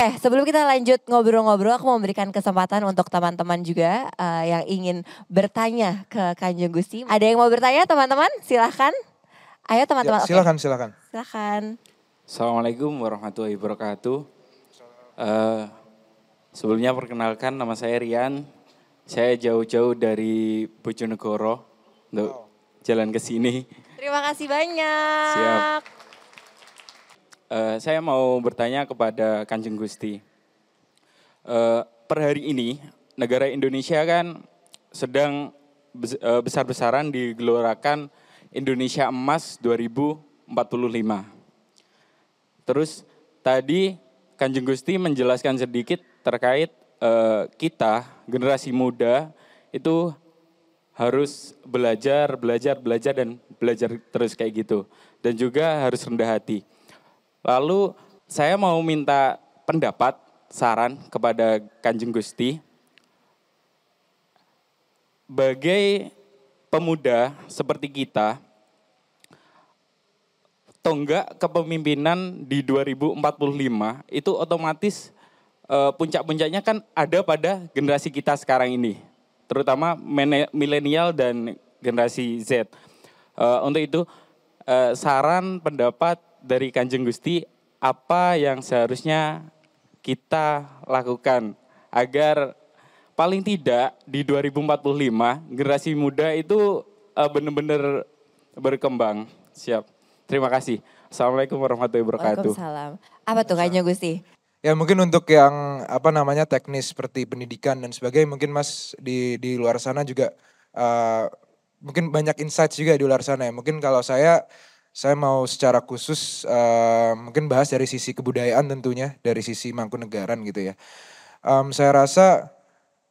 Oke, sebelum kita lanjut ngobrol-ngobrol, aku mau memberikan kesempatan untuk teman-teman juga eh, yang ingin bertanya ke Kanjeng Gusti. Ada yang mau bertanya teman-teman? Silahkan. Ayo Ya, teman-teman. Oke, silakan, silakan. Silahkan. Assalamualaikum warahmatullahi wabarakatuh. Eh, sebelumnya perkenalkan nama saya Rian. Saya jauh-jauh dari Bojonegoro untuk jalan ke sini. Terima kasih banyak. Siap. Eh, saya mau bertanya kepada Kanjeng Gusti. Eh, per hari ini negara Indonesia kan sedang eh, besar-besaran digelorakan Indonesia Emas 2045. Terus tadi Kanjeng Gusti menjelaskan sedikit terkait eh, kita generasi muda itu harus belajar, belajar, belajar dan belajar terus kayak gitu. Dan juga harus rendah hati. Lalu saya mau minta pendapat, saran kepada Kanjeng Gusti. Bagai pemuda seperti kita, tonggak kepemimpinan di 2045 itu otomatis eh, puncak-puncaknya kan ada pada generasi kita sekarang ini, terutama milenial dan generasi Z. Eh, untuk itu eh, saran pendapat dari Kanjeng Gusti apa yang seharusnya kita lakukan agar paling tidak di 2045 generasi muda itu eh, benar-benar berkembang. Siap. Terima kasih. Assalamualaikum warahmatullahi wabarakatuh. Waalaikumsalam. Apa tuh Kanjeng Gusti? Ya mungkin untuk yang apa namanya teknis seperti pendidikan dan sebagainya mungkin Mas di di luar sana juga eh, mungkin banyak insights juga di luar sana ya. Mungkin kalau saya saya mau secara khusus eh, mungkin bahas dari sisi kebudayaan tentunya dari sisi Mangkunegaran gitu ya. Em, saya rasa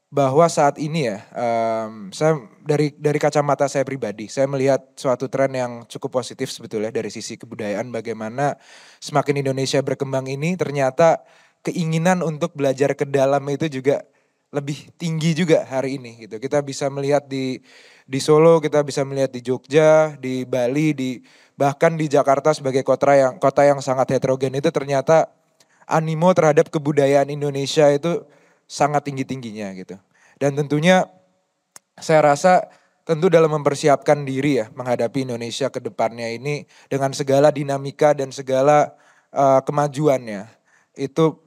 bahwa saat ini ya, em, saya dari dari kacamata saya pribadi, saya melihat suatu tren yang cukup positif sebetulnya dari sisi kebudayaan. Bagaimana semakin Indonesia berkembang ini, ternyata keinginan untuk belajar ke dalam itu juga lebih tinggi juga hari ini gitu. Kita bisa melihat di di Solo, kita bisa melihat di Jogja, di Bali, di bahkan di Jakarta sebagai kota yang kota yang sangat heterogen itu ternyata animo terhadap kebudayaan Indonesia itu sangat tinggi-tingginya gitu. Dan tentunya saya rasa tentu dalam mempersiapkan diri ya menghadapi Indonesia ke depannya ini dengan segala dinamika dan segala eh, kemajuannya itu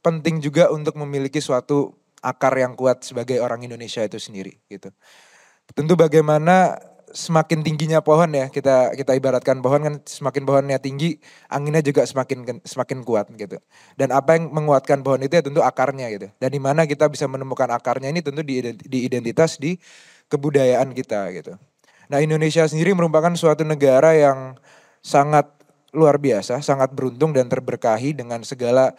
penting juga untuk memiliki suatu akar yang kuat sebagai orang Indonesia itu sendiri gitu. Tentu bagaimana semakin tingginya pohon ya kita kita ibaratkan pohon kan semakin pohonnya tinggi anginnya juga semakin semakin kuat gitu. Dan apa yang menguatkan pohon itu ya tentu akarnya gitu. Dan di mana kita bisa menemukan akarnya ini tentu di, di identitas di kebudayaan kita gitu. Nah Indonesia sendiri merupakan suatu negara yang sangat luar biasa sangat beruntung dan terberkahi dengan segala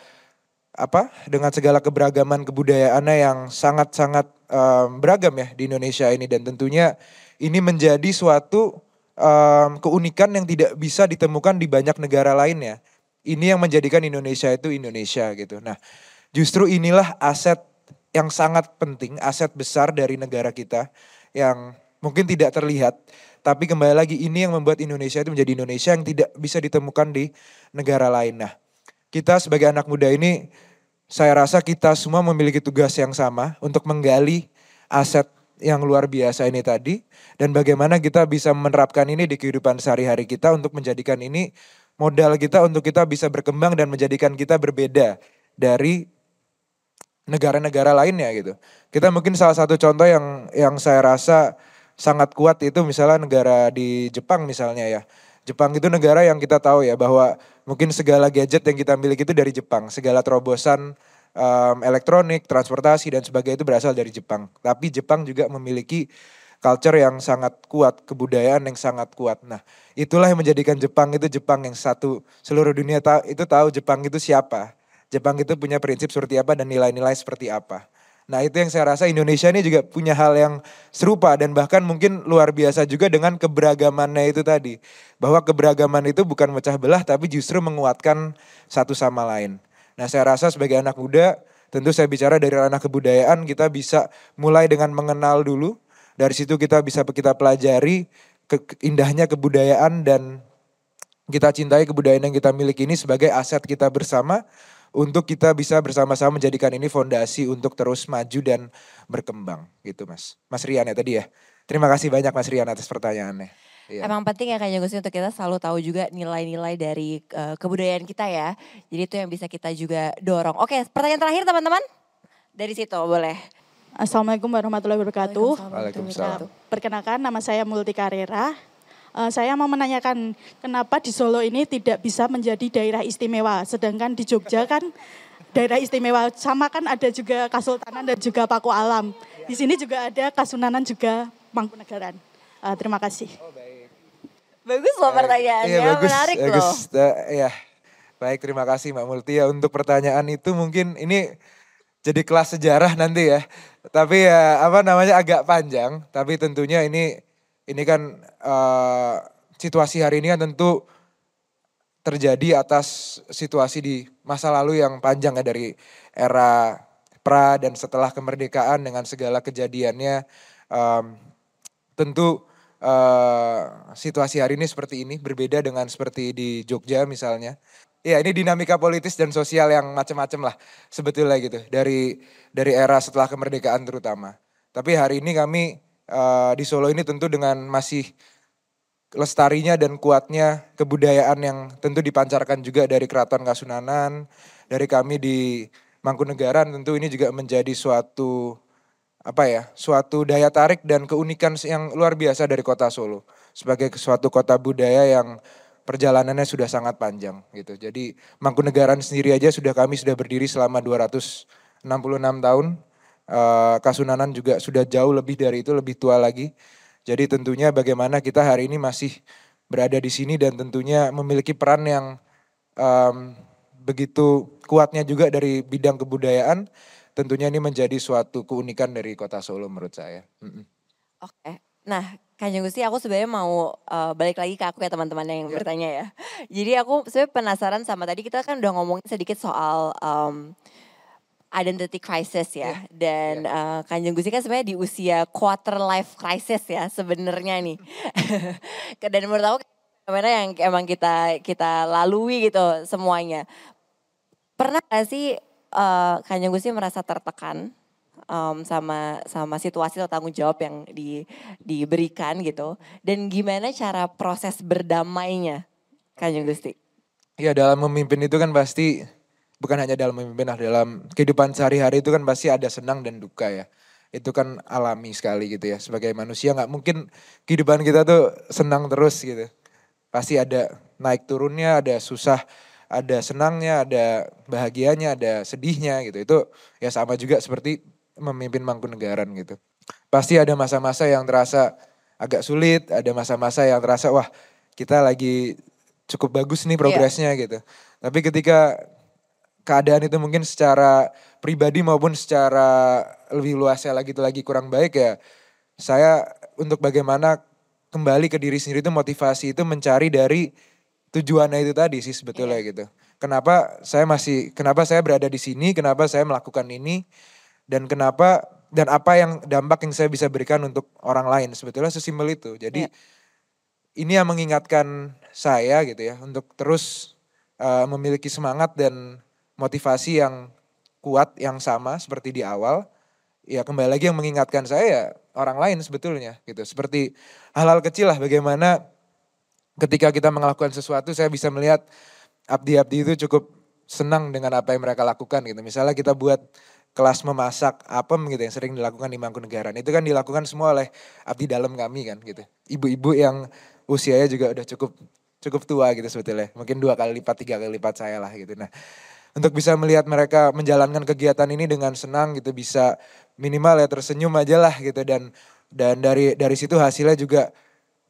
apa dengan segala keberagaman kebudayaannya yang sangat-sangat em, beragam ya di Indonesia ini dan tentunya ini menjadi suatu em, keunikan yang tidak bisa ditemukan di banyak negara lainnya. Ini yang menjadikan Indonesia itu Indonesia gitu. Nah, justru inilah aset yang sangat penting, aset besar dari negara kita yang mungkin tidak terlihat, tapi kembali lagi ini yang membuat Indonesia itu menjadi Indonesia yang tidak bisa ditemukan di negara lain. Nah, kita sebagai anak muda ini saya rasa kita semua memiliki tugas yang sama untuk menggali aset yang luar biasa ini tadi dan bagaimana kita bisa menerapkan ini di kehidupan sehari-hari kita untuk menjadikan ini modal kita untuk kita bisa berkembang dan menjadikan kita berbeda dari negara-negara lainnya gitu. Kita mungkin salah satu contoh yang yang saya rasa sangat kuat itu misalnya negara di Jepang misalnya ya. Jepang itu negara yang kita tahu ya bahwa mungkin segala gadget yang kita miliki itu dari Jepang, segala terobosan um, elektronik, transportasi dan sebagainya itu berasal dari Jepang. Tapi Jepang juga memiliki culture yang sangat kuat, kebudayaan yang sangat kuat. Nah, itulah yang menjadikan Jepang itu Jepang yang satu seluruh dunia tahu itu tahu Jepang itu siapa. Jepang itu punya prinsip seperti apa dan nilai-nilai seperti apa. Nah itu yang saya rasa Indonesia ini juga punya hal yang serupa dan bahkan mungkin luar biasa juga dengan keberagamannya itu tadi. Bahwa keberagaman itu bukan mecah belah tapi justru menguatkan satu sama lain. Nah saya rasa sebagai anak muda tentu saya bicara dari ranah kebudayaan kita bisa mulai dengan mengenal dulu. Dari situ kita bisa kita pelajari ke, indahnya kebudayaan dan kita cintai kebudayaan yang kita miliki ini sebagai aset kita bersama untuk kita bisa bersama-sama menjadikan ini fondasi untuk terus maju dan berkembang gitu Mas. Mas Rian ya tadi ya. Terima kasih banyak Mas Rian atas pertanyaannya. Iya. Emang penting ya Kak Jagusi untuk kita selalu tahu juga nilai-nilai dari uh, kebudayaan kita ya. Jadi itu yang bisa kita juga dorong. Oke pertanyaan terakhir teman-teman. Dari situ boleh. Assalamualaikum warahmatullahi wabarakatuh. Waalaikumsalam. Perkenalkan nama saya Multi Karera. Uh, saya mau menanyakan kenapa di Solo ini tidak bisa menjadi daerah istimewa, sedangkan di Jogja kan daerah istimewa sama kan ada juga Kasultanan dan juga Paku Alam. Di sini juga ada Kasunanan juga Mangkunegaran. Uh, terima kasih. Oh, baik. Bagus loh pertanyaannya, iya, bagus, menarik bagus. loh. ya, baik terima kasih Mbak Multi ya untuk pertanyaan itu mungkin ini jadi kelas sejarah nanti ya. Tapi ya apa namanya agak panjang, tapi tentunya ini ini kan uh, situasi hari ini kan tentu terjadi atas situasi di masa lalu yang panjang ya dari era pra dan setelah kemerdekaan dengan segala kejadiannya. Um, tentu uh, situasi hari ini seperti ini berbeda dengan seperti di Jogja misalnya. Ya ini dinamika politis dan sosial yang macam-macam lah sebetulnya gitu dari dari era setelah kemerdekaan terutama. Tapi hari ini kami uh, di Solo ini tentu dengan masih lestarinya dan kuatnya kebudayaan yang tentu dipancarkan juga dari Keraton Kasunanan, dari kami di Mangkunegaran tentu ini juga menjadi suatu apa ya, suatu daya tarik dan keunikan yang luar biasa dari kota Solo sebagai suatu kota budaya yang perjalanannya sudah sangat panjang gitu. Jadi Mangkunegaran sendiri aja sudah kami sudah berdiri selama 266 tahun Uh, Kasunanan juga sudah jauh lebih dari itu, lebih tua lagi. Jadi tentunya bagaimana kita hari ini masih berada di sini dan tentunya memiliki peran yang um, begitu kuatnya juga dari bidang kebudayaan. Tentunya ini menjadi suatu keunikan dari kota Solo menurut saya. Mm -mm. Oke, nah Kanjeng Gusti aku sebenarnya mau uh, balik lagi ke aku ya teman-teman yang yeah. bertanya ya. Jadi aku sebenarnya penasaran sama tadi kita kan udah ngomongin sedikit soal um, identity crisis ya. Yeah. Dan yeah. Uh, Kanjeng Gusti kan sebenarnya di usia quarter life crisis ya sebenarnya nih. (laughs) Dan menurut aku mana yang emang kita kita lalui gitu semuanya. Pernah gak sih uh, Kanjeng Gusti merasa tertekan um, sama sama situasi atau tanggung jawab yang di, diberikan gitu? Dan gimana cara proses berdamainya Kanjeng Gusti? Ya dalam memimpin itu kan pasti bukan hanya dalam memimpin, nah dalam kehidupan sehari-hari itu kan pasti ada senang dan duka ya. Itu kan alami sekali gitu ya. Sebagai manusia nggak mungkin kehidupan kita tuh senang terus gitu. Pasti ada naik turunnya, ada susah, ada senangnya, ada bahagianya, ada sedihnya gitu. Itu ya sama juga seperti memimpin Mangkunegaran gitu. Pasti ada masa-masa yang terasa agak sulit, ada masa-masa yang terasa wah kita lagi cukup bagus nih iya. progresnya yeah. gitu. Tapi ketika keadaan itu mungkin secara pribadi maupun secara lebih luasnya lagi itu lagi kurang baik ya saya untuk bagaimana kembali ke diri sendiri itu motivasi itu mencari dari tujuannya itu tadi sih sebetulnya yeah. gitu. Kenapa saya masih kenapa saya berada di sini, kenapa saya melakukan ini dan kenapa dan apa yang dampak yang saya bisa berikan untuk orang lain sebetulnya sesimpel itu jadi Ya. ini yang mengingatkan saya gitu ya untuk terus uh, memiliki semangat dan motivasi yang kuat yang sama seperti di awal ya kembali lagi yang mengingatkan saya ya orang lain sebetulnya gitu. Seperti hal-hal kecil lah bagaimana ketika kita melakukan sesuatu saya bisa melihat abdi-abdi itu cukup senang dengan apa yang mereka lakukan gitu. Misalnya kita buat kelas memasak apem gitu yang sering dilakukan di Mangkunegaran. Itu kan dilakukan semua oleh abdi dalam kami kan gitu. Ibu-ibu yang usianya juga udah cukup cukup tua gitu sebetulnya. Mungkin dua kali lipat tiga kali lipat saya lah gitu. Nah untuk bisa melihat mereka menjalankan kegiatan ini dengan senang gitu bisa minimal ya tersenyum aja lah gitu. Dan dan dari dari situ hasilnya juga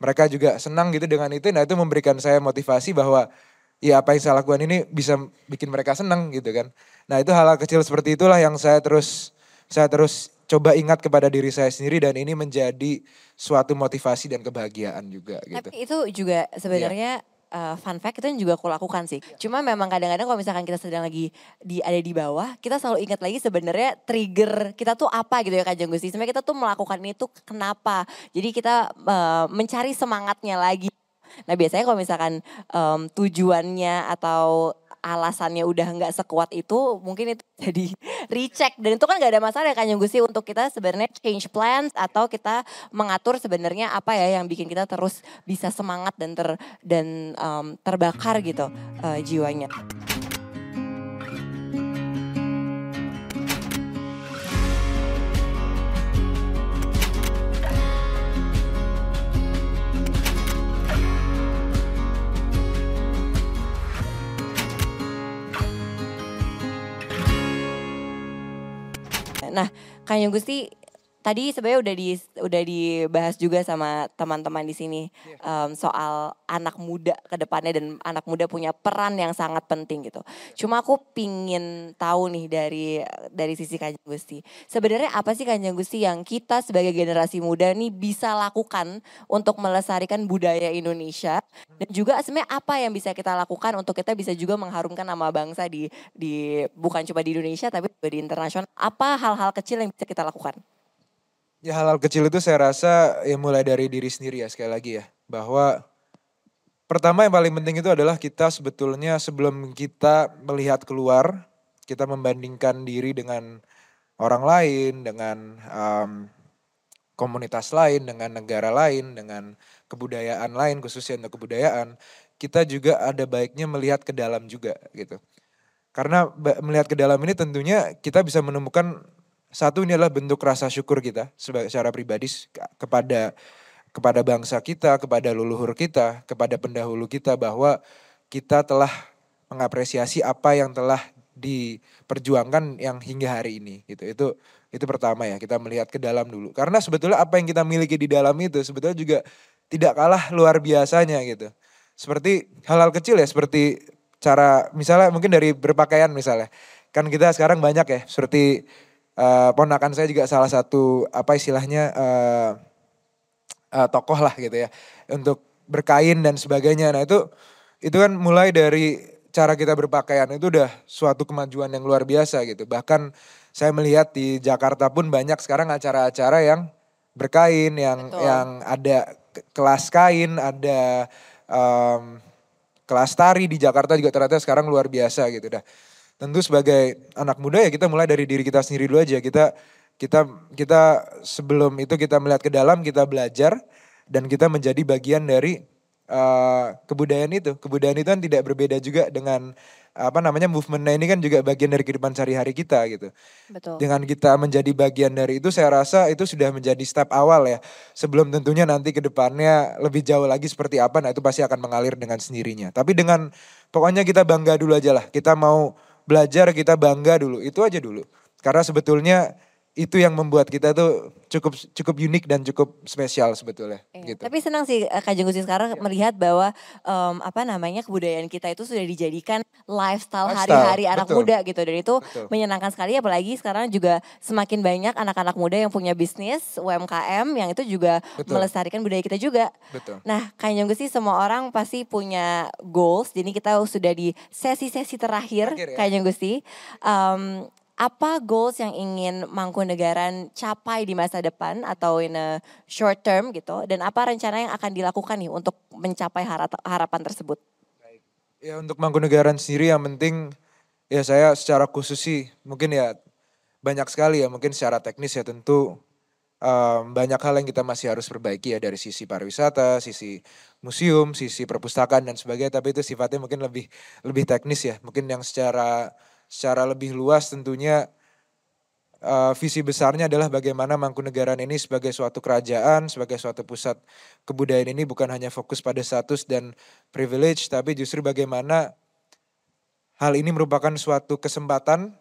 mereka juga senang gitu dengan itu. Nah itu memberikan saya motivasi bahwa ya apa yang saya lakukan ini bisa bikin mereka senang gitu kan. Nah itu hal-hal kecil seperti itulah yang saya terus saya terus coba ingat kepada diri saya sendiri dan ini menjadi suatu motivasi dan kebahagiaan juga gitu. Tapi itu juga sebenarnya uh, fun fact itu yang juga aku lakukan sih. Cuma memang kadang-kadang kalau misalkan kita sedang lagi di ada di bawah, kita selalu ingat lagi sebenarnya trigger kita tuh apa gitu ya Kak Gusti. Sebenarnya kita tuh melakukan itu kenapa. Jadi kita uh, mencari semangatnya lagi. Nah biasanya kalau misalkan um, tujuannya atau alasannya udah nggak sekuat itu mungkin itu (laughs) jadi recheck dan itu kan nggak ada masalah ya kan Gusti untuk kita sebenarnya change plans atau kita mengatur sebenarnya apa ya yang bikin kita terus bisa semangat dan ter dan um, terbakar gitu uh, jiwanya. Nah, Kang Gusti tadi sebenarnya udah di udah dibahas juga sama teman-teman di sini um, soal anak muda ke depannya dan anak muda punya peran yang sangat penting gitu. Cuma aku pingin tahu nih dari dari sisi Kanjeng Gusti. Sebenarnya apa sih Kanjeng Gusti yang kita sebagai generasi muda nih bisa lakukan untuk melestarikan budaya Indonesia dan juga sebenarnya apa yang bisa kita lakukan untuk kita bisa juga mengharumkan nama bangsa di di bukan cuma di Indonesia tapi juga di internasional. Apa hal-hal kecil yang bisa kita lakukan? Ya hal-hal kecil itu saya rasa ya mulai dari diri sendiri ya sekali lagi ya. Bahwa pertama yang paling penting itu adalah kita sebetulnya sebelum kita melihat keluar, kita membandingkan diri dengan orang lain, dengan um, komunitas lain, dengan negara lain, dengan kebudayaan lain khususnya untuk kebudayaan, kita juga ada baiknya melihat ke dalam juga gitu. Karena melihat ke dalam ini tentunya kita bisa menemukan satu ini adalah bentuk rasa syukur kita secara pribadi kepada kepada bangsa kita, kepada leluhur kita, kepada pendahulu kita bahwa kita telah mengapresiasi apa yang telah diperjuangkan yang hingga hari ini gitu. Itu itu pertama ya, kita melihat ke dalam dulu. Karena sebetulnya apa yang kita miliki di dalam itu sebetulnya juga tidak kalah luar biasanya gitu. Seperti hal-hal kecil ya, seperti cara misalnya mungkin dari berpakaian misalnya. Kan kita sekarang banyak ya, seperti uh, ponakan saya juga salah satu apa istilahnya uh, uh, tokoh lah gitu ya untuk berkain dan sebagainya. Nah itu itu kan mulai dari cara kita berpakaian itu udah suatu kemajuan yang luar biasa gitu. Bahkan saya melihat di Jakarta pun banyak sekarang acara-acara yang berkain, yang Betul. yang ada kelas kain, ada um, kelas tari di Jakarta juga ternyata sekarang luar biasa gitu dah tentu sebagai anak muda ya kita mulai dari diri kita sendiri dulu aja. Kita kita kita sebelum itu kita melihat ke dalam, kita belajar dan kita menjadi bagian dari uh, kebudayaan itu. Kebudayaan itu kan tidak berbeda juga dengan apa namanya movementnya ini kan juga bagian dari kehidupan sehari-hari kita gitu. Betul. Dengan kita menjadi bagian dari itu saya rasa itu sudah menjadi step awal ya. Sebelum tentunya nanti ke depannya lebih jauh lagi seperti apa nah itu pasti akan mengalir dengan sendirinya. Tapi dengan pokoknya kita bangga dulu aja lah. Kita mau belajar kita bangga dulu. Itu aja dulu. Karena sebetulnya itu yang membuat kita tuh cukup cukup unik dan cukup spesial sebetulnya. Eh, gitu. Tapi senang sih eh, Kak Gusti sekarang ya. melihat bahwa um, apa namanya kebudayaan kita itu sudah dijadikan lifestyle hari-hari anak muda gitu dan itu betul. menyenangkan sekali apalagi sekarang juga semakin banyak anak-anak muda yang punya bisnis UMKM yang itu juga betul. melestarikan budaya kita juga. Betul. Nah Kak Gusti semua orang pasti punya goals jadi kita sudah di sesi-sesi terakhir, terakhir ya? Kak Gusti. Um, apa goals yang ingin Mangkunegaran capai di masa depan atau in a short term gitu dan apa rencana yang akan dilakukan nih untuk mencapai harapan tersebut? Ya untuk Mangkunegaran sendiri yang penting ya saya secara khusus sih mungkin ya banyak sekali ya mungkin secara teknis ya tentu um, banyak hal yang kita masih harus perbaiki ya dari sisi pariwisata, sisi museum, sisi perpustakaan dan sebagainya. Tapi itu sifatnya mungkin lebih lebih teknis ya. Mungkin yang secara secara lebih luas tentunya uh, visi besarnya adalah bagaimana Mangkunegaran ini sebagai suatu kerajaan, sebagai suatu pusat kebudayaan ini bukan hanya fokus pada status dan privilege, tapi justru bagaimana hal ini merupakan suatu kesempatan,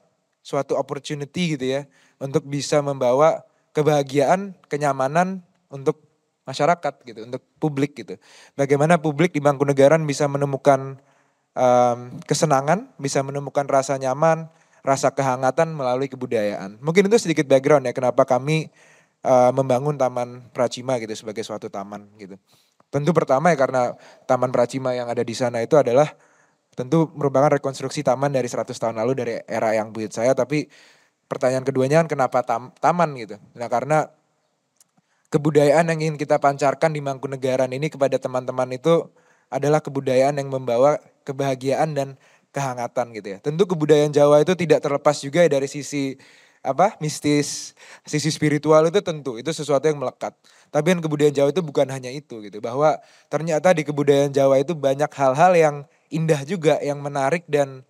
suatu opportunity gitu ya, untuk bisa membawa kebahagiaan, kenyamanan untuk masyarakat gitu, untuk publik gitu. Bagaimana publik di Mangkunegaran bisa menemukan um, kesenangan, bisa menemukan rasa nyaman, rasa kehangatan melalui kebudayaan. Mungkin itu sedikit background ya kenapa kami uh, membangun Taman Pracima gitu sebagai suatu taman gitu. Tentu pertama ya karena Taman Pracima yang ada di sana itu adalah tentu merupakan rekonstruksi taman dari 100 tahun lalu dari era yang buyut saya tapi pertanyaan keduanya kan kenapa tam, taman gitu. Nah karena kebudayaan yang ingin kita pancarkan di Mangkunegaran ini kepada teman-teman itu adalah kebudayaan yang membawa kebahagiaan dan kehangatan gitu ya. Tentu kebudayaan Jawa itu tidak terlepas juga dari sisi apa mistis, sisi spiritual itu tentu itu sesuatu yang melekat. Tapi kan kebudayaan Jawa itu bukan hanya itu gitu, bahwa ternyata di kebudayaan Jawa itu banyak hal-hal yang indah juga, yang menarik dan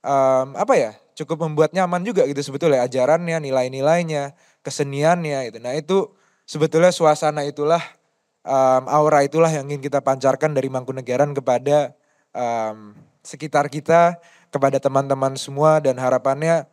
um, apa ya cukup membuat nyaman juga gitu sebetulnya ajarannya, nilai-nilainya, keseniannya itu. Nah itu sebetulnya suasana itulah um, aura itulah yang ingin kita pancarkan dari Mangkunegaran kepada um, sekitar kita, kepada teman-teman semua dan harapannya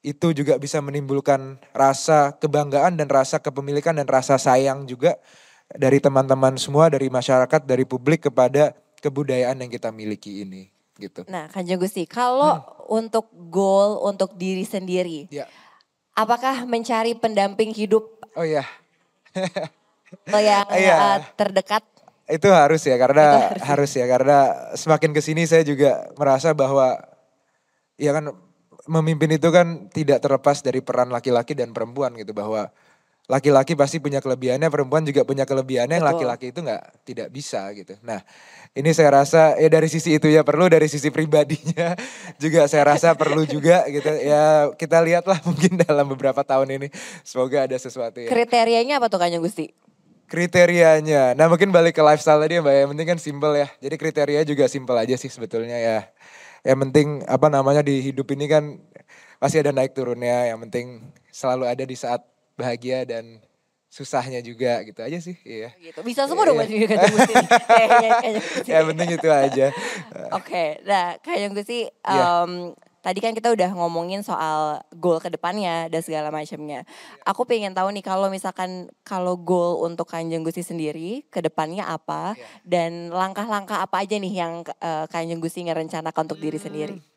itu juga bisa menimbulkan rasa kebanggaan dan rasa kepemilikan dan rasa sayang juga dari teman-teman semua, dari masyarakat, dari publik kepada kebudayaan yang kita miliki ini gitu. Nah, Kanjeng Gusti, kalau hmm. untuk goal untuk diri sendiri, ya. apakah mencari pendamping hidup? Oh (laughs) iya. yang iya. uh, terdekat? Itu harus ya, karena harus. harus ya, karena semakin ke sini saya juga merasa bahwa ya kan memimpin itu kan tidak terlepas dari peran laki-laki dan perempuan gitu bahwa laki-laki pasti punya kelebihannya, perempuan juga punya kelebihannya yang laki-laki itu nggak tidak bisa gitu. Nah, ini saya rasa ya dari sisi itu ya perlu dari sisi pribadinya (laughs) juga saya rasa perlu juga gitu. Ya kita lihatlah (laughs) mungkin dalam beberapa tahun ini semoga ada sesuatu ya. Kriterianya apa tuh Kanya Gusti? Kriterianya, nah mungkin balik ke lifestyle tadi ya mbak ya, yang penting kan simple ya. Jadi kriteria juga simple aja sih sebetulnya ya. Yang penting apa namanya di hidup ini kan pasti ada naik turunnya. Yang penting selalu ada di saat bahagia dan susahnya juga gitu aja sih iya. Gitu. Bisa semua dong berarti ketemu sini (laughs) ya penting itu aja. Oke okay, nah kayak gue sih um, tadi kan kita udah ngomongin soal goal ke depannya dan segala macamnya. Aku pengen tahu nih kalau misalkan kalau goal untuk Kanjeng Gusti sendiri ke depannya apa yeah. dan langkah-langkah apa aja nih yang uh, Kanjeng Gusti ngerencanakan untuk diri sendiri. Hmm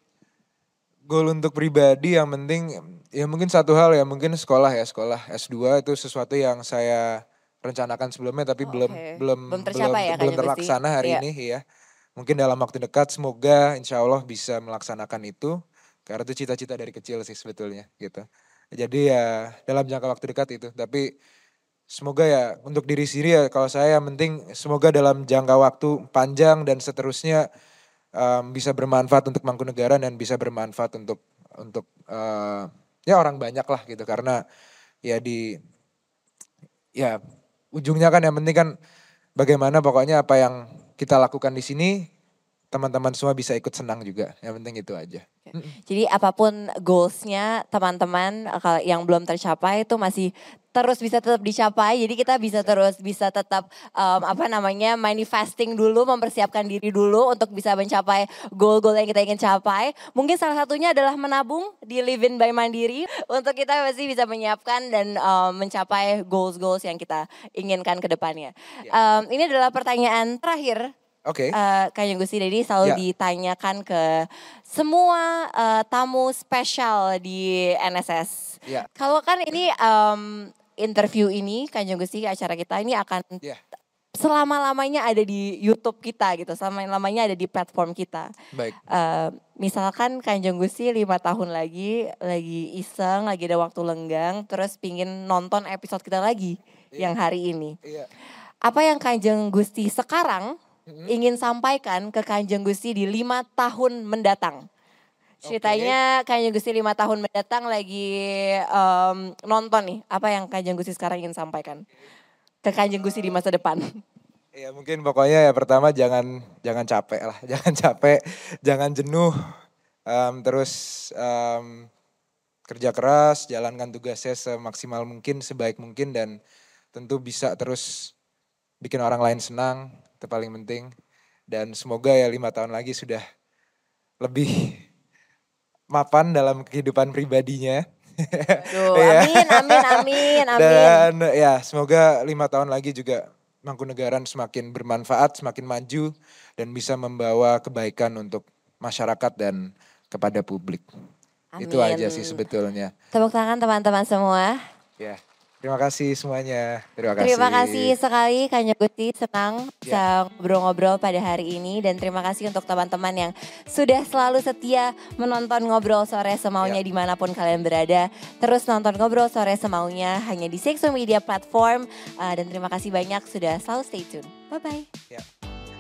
goal untuk pribadi yang penting ya mungkin satu hal ya mungkin sekolah ya sekolah S2 itu sesuatu yang saya rencanakan sebelumnya tapi oh, belum okay. belum belum, belum, ya, belum terlaksana hari yeah. ini ya. Mungkin dalam waktu dekat semoga insya Allah bisa melaksanakan itu karena itu cita-cita dari kecil sih sebetulnya gitu. Jadi ya dalam jangka waktu dekat itu tapi semoga ya untuk diri sendiri ya kalau saya yang penting semoga dalam jangka waktu panjang dan seterusnya um, bisa bermanfaat untuk Mangkunegaran dan bisa bermanfaat untuk untuk uh, ya orang banyak lah gitu karena ya di ya ujungnya kan yang penting kan bagaimana pokoknya apa yang kita lakukan di sini teman-teman semua bisa ikut senang juga. Yang penting itu aja. Jadi apa pun goalsnya teman-teman yang belum tercapai itu masih terus bisa tetap dicapai. Jadi kita bisa terus bisa tetap um, apa namanya manifesting dulu, mempersiapkan diri dulu untuk bisa mencapai goal-goal yang kita ingin capai. Mungkin salah satunya adalah menabung di Live In by Mandiri untuk kita masih bisa menyiapkan dan um, mencapai goals-goals yang kita inginkan ke depannya. Um, ini adalah pertanyaan terakhir Oke. Okay. Uh, Kayang Gusti Dedi selalu yeah. ditanyakan ke semua uh, tamu spesial di NSS. Yeah. Kalau kan ini um, interview ini Kanjeng Gusti acara kita ini akan yeah. selama-lamanya ada di YouTube kita gitu, selama-lamanya ada di platform kita. Baik. Uh, misalkan Kanjeng Gusti lima tahun lagi lagi iseng, lagi ada waktu lenggang, terus pingin nonton episode kita lagi Iya. yang hari ini. Iya. Apa yang Kanjeng Gusti sekarang ingin sampaikan ke Kanjeng Gusti di lima tahun mendatang? Ceritanya Kanjeng Gusti lima tahun mendatang lagi em, nonton nih. Apa yang Kanjeng Gusti sekarang ingin sampaikan ke Kanjeng Gusti di masa depan? (laughs) Ya mungkin pokoknya ya pertama jangan jangan capek lah, (laughs) jangan capek, jangan jenuh, Em, terus em, kerja keras, jalankan tugasnya semaksimal mungkin, sebaik mungkin dan tentu bisa terus bikin orang lain senang, itu paling penting. Dan semoga ya lima tahun lagi sudah lebih (laughs) mapan dalam kehidupan pribadinya. Duh, (laughs) Iya. amin, amin, amin, (laughs) amin. Dan ya semoga lima tahun lagi juga Mangkunegaran semakin bermanfaat, semakin maju dan bisa membawa kebaikan untuk masyarakat dan kepada publik. Itu Amin. aja sih sebetulnya. Tepuk tangan teman-teman semua. Ya, terima kasih semuanya. Terima kasih. Terima kasih sekali Kanjeng Gusti, senang Ya. bisa ngobrol-ngobrol pada hari ini dan terima kasih untuk teman-teman yang sudah selalu setia menonton ngobrol sore semaunya Ya. di mana pun kalian berada. Terus nonton ngobrol sore semaunya hanya di Sexo Media Platform Uh, dan terima kasih banyak sudah selalu stay tune. Bye bye.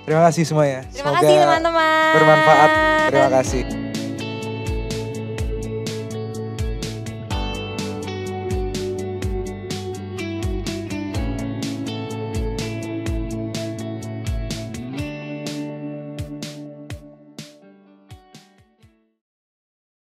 Terima kasih semuanya. Terima Semoga kasih teman-teman. bermanfaat. Terima kasih.